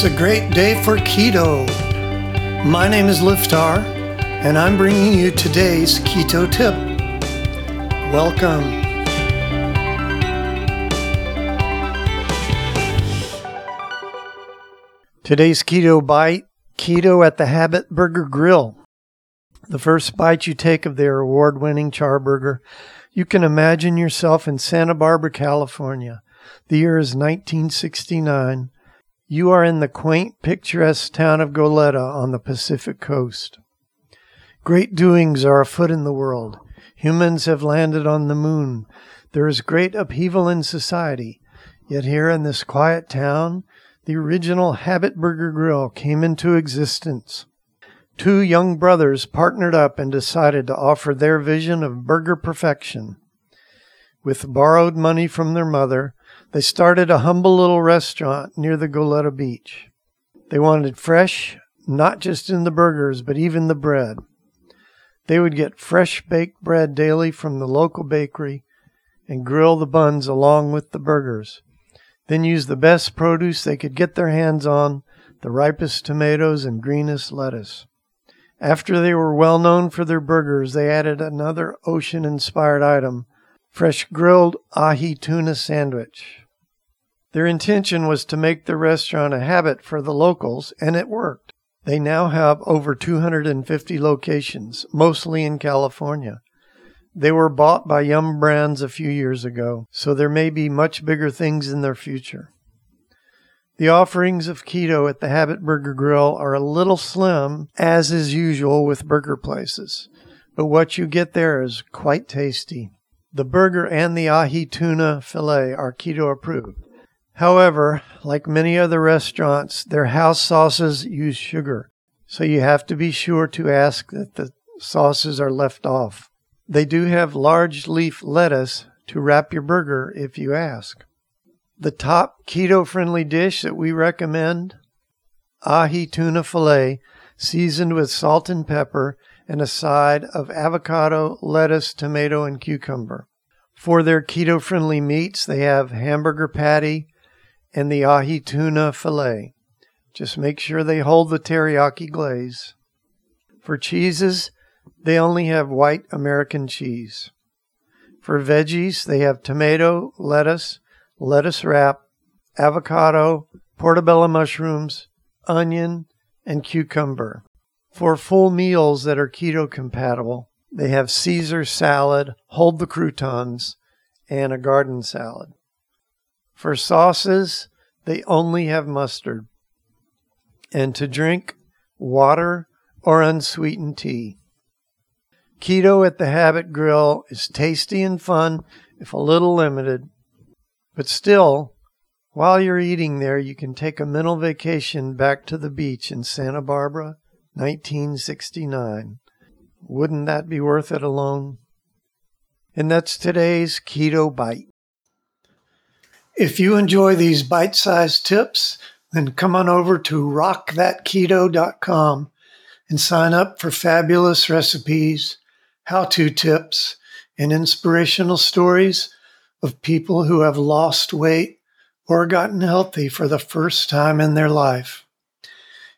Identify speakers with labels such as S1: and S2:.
S1: It's a great day for keto. My name is Liftar, and I'm bringing you today's keto tip. Welcome. Today's keto bite keto at the Habit Burger Grill. The first bite you take of their award winning charburger, you can imagine yourself in Santa Barbara, California. The year is 1969 you are in the quaint, picturesque town of Goleta on the Pacific coast. Great doings are afoot in the world. Humans have landed on the moon. There is great upheaval in society. Yet here in this quiet town, the original Habit Burger Grill came into existence. Two young brothers partnered up and decided to offer their vision of burger perfection. With borrowed money from their mother, they started a humble little restaurant near the Goleta Beach. They wanted fresh, not just in the burgers, but even the bread. They would get fresh baked bread daily from the local bakery and grill the buns along with the burgers. Then use the best produce they could get their hands on, the ripest tomatoes and greenest lettuce. After they were well known for their burgers, they added another ocean inspired item fresh grilled ahi tuna sandwich. Their intention was to make the restaurant a habit for the locals, and it worked. They now have over 250 locations, mostly in California. They were bought by Yum Brands a few years ago, so there may be much bigger things in their future. The offerings of keto at the Habit Burger Grill are a little slim, as is usual with burger places, but what you get there is quite tasty. The burger and the ahi tuna fillet are keto approved. However, like many other restaurants, their house sauces use sugar, so you have to be sure to ask that the sauces are left off. They do have large leaf lettuce to wrap your burger if you ask. The top keto friendly dish that we recommend ahi tuna fillet seasoned with salt and pepper and a side of avocado, lettuce, tomato, and cucumber. For their keto friendly meats, they have hamburger patty and the ahi tuna fillet. Just make sure they hold the teriyaki glaze. For cheeses, they only have white American cheese. For veggies, they have tomato, lettuce, lettuce wrap, avocado, portobello mushrooms, onion, and cucumber. For full meals that are keto compatible, they have Caesar salad, hold the croutons, and a garden salad. For sauces, they only have mustard. And to drink, water or unsweetened tea. Keto at the Habit Grill is tasty and fun, if a little limited. But still, while you're eating there, you can take a mental vacation back to the beach in Santa Barbara 1969. Wouldn't that be worth it alone? And that's today's Keto Bite. If you enjoy these bite sized tips, then come on over to rockthatketo.com and sign up for fabulous recipes, how to tips, and inspirational stories of people who have lost weight or gotten healthy for the first time in their life.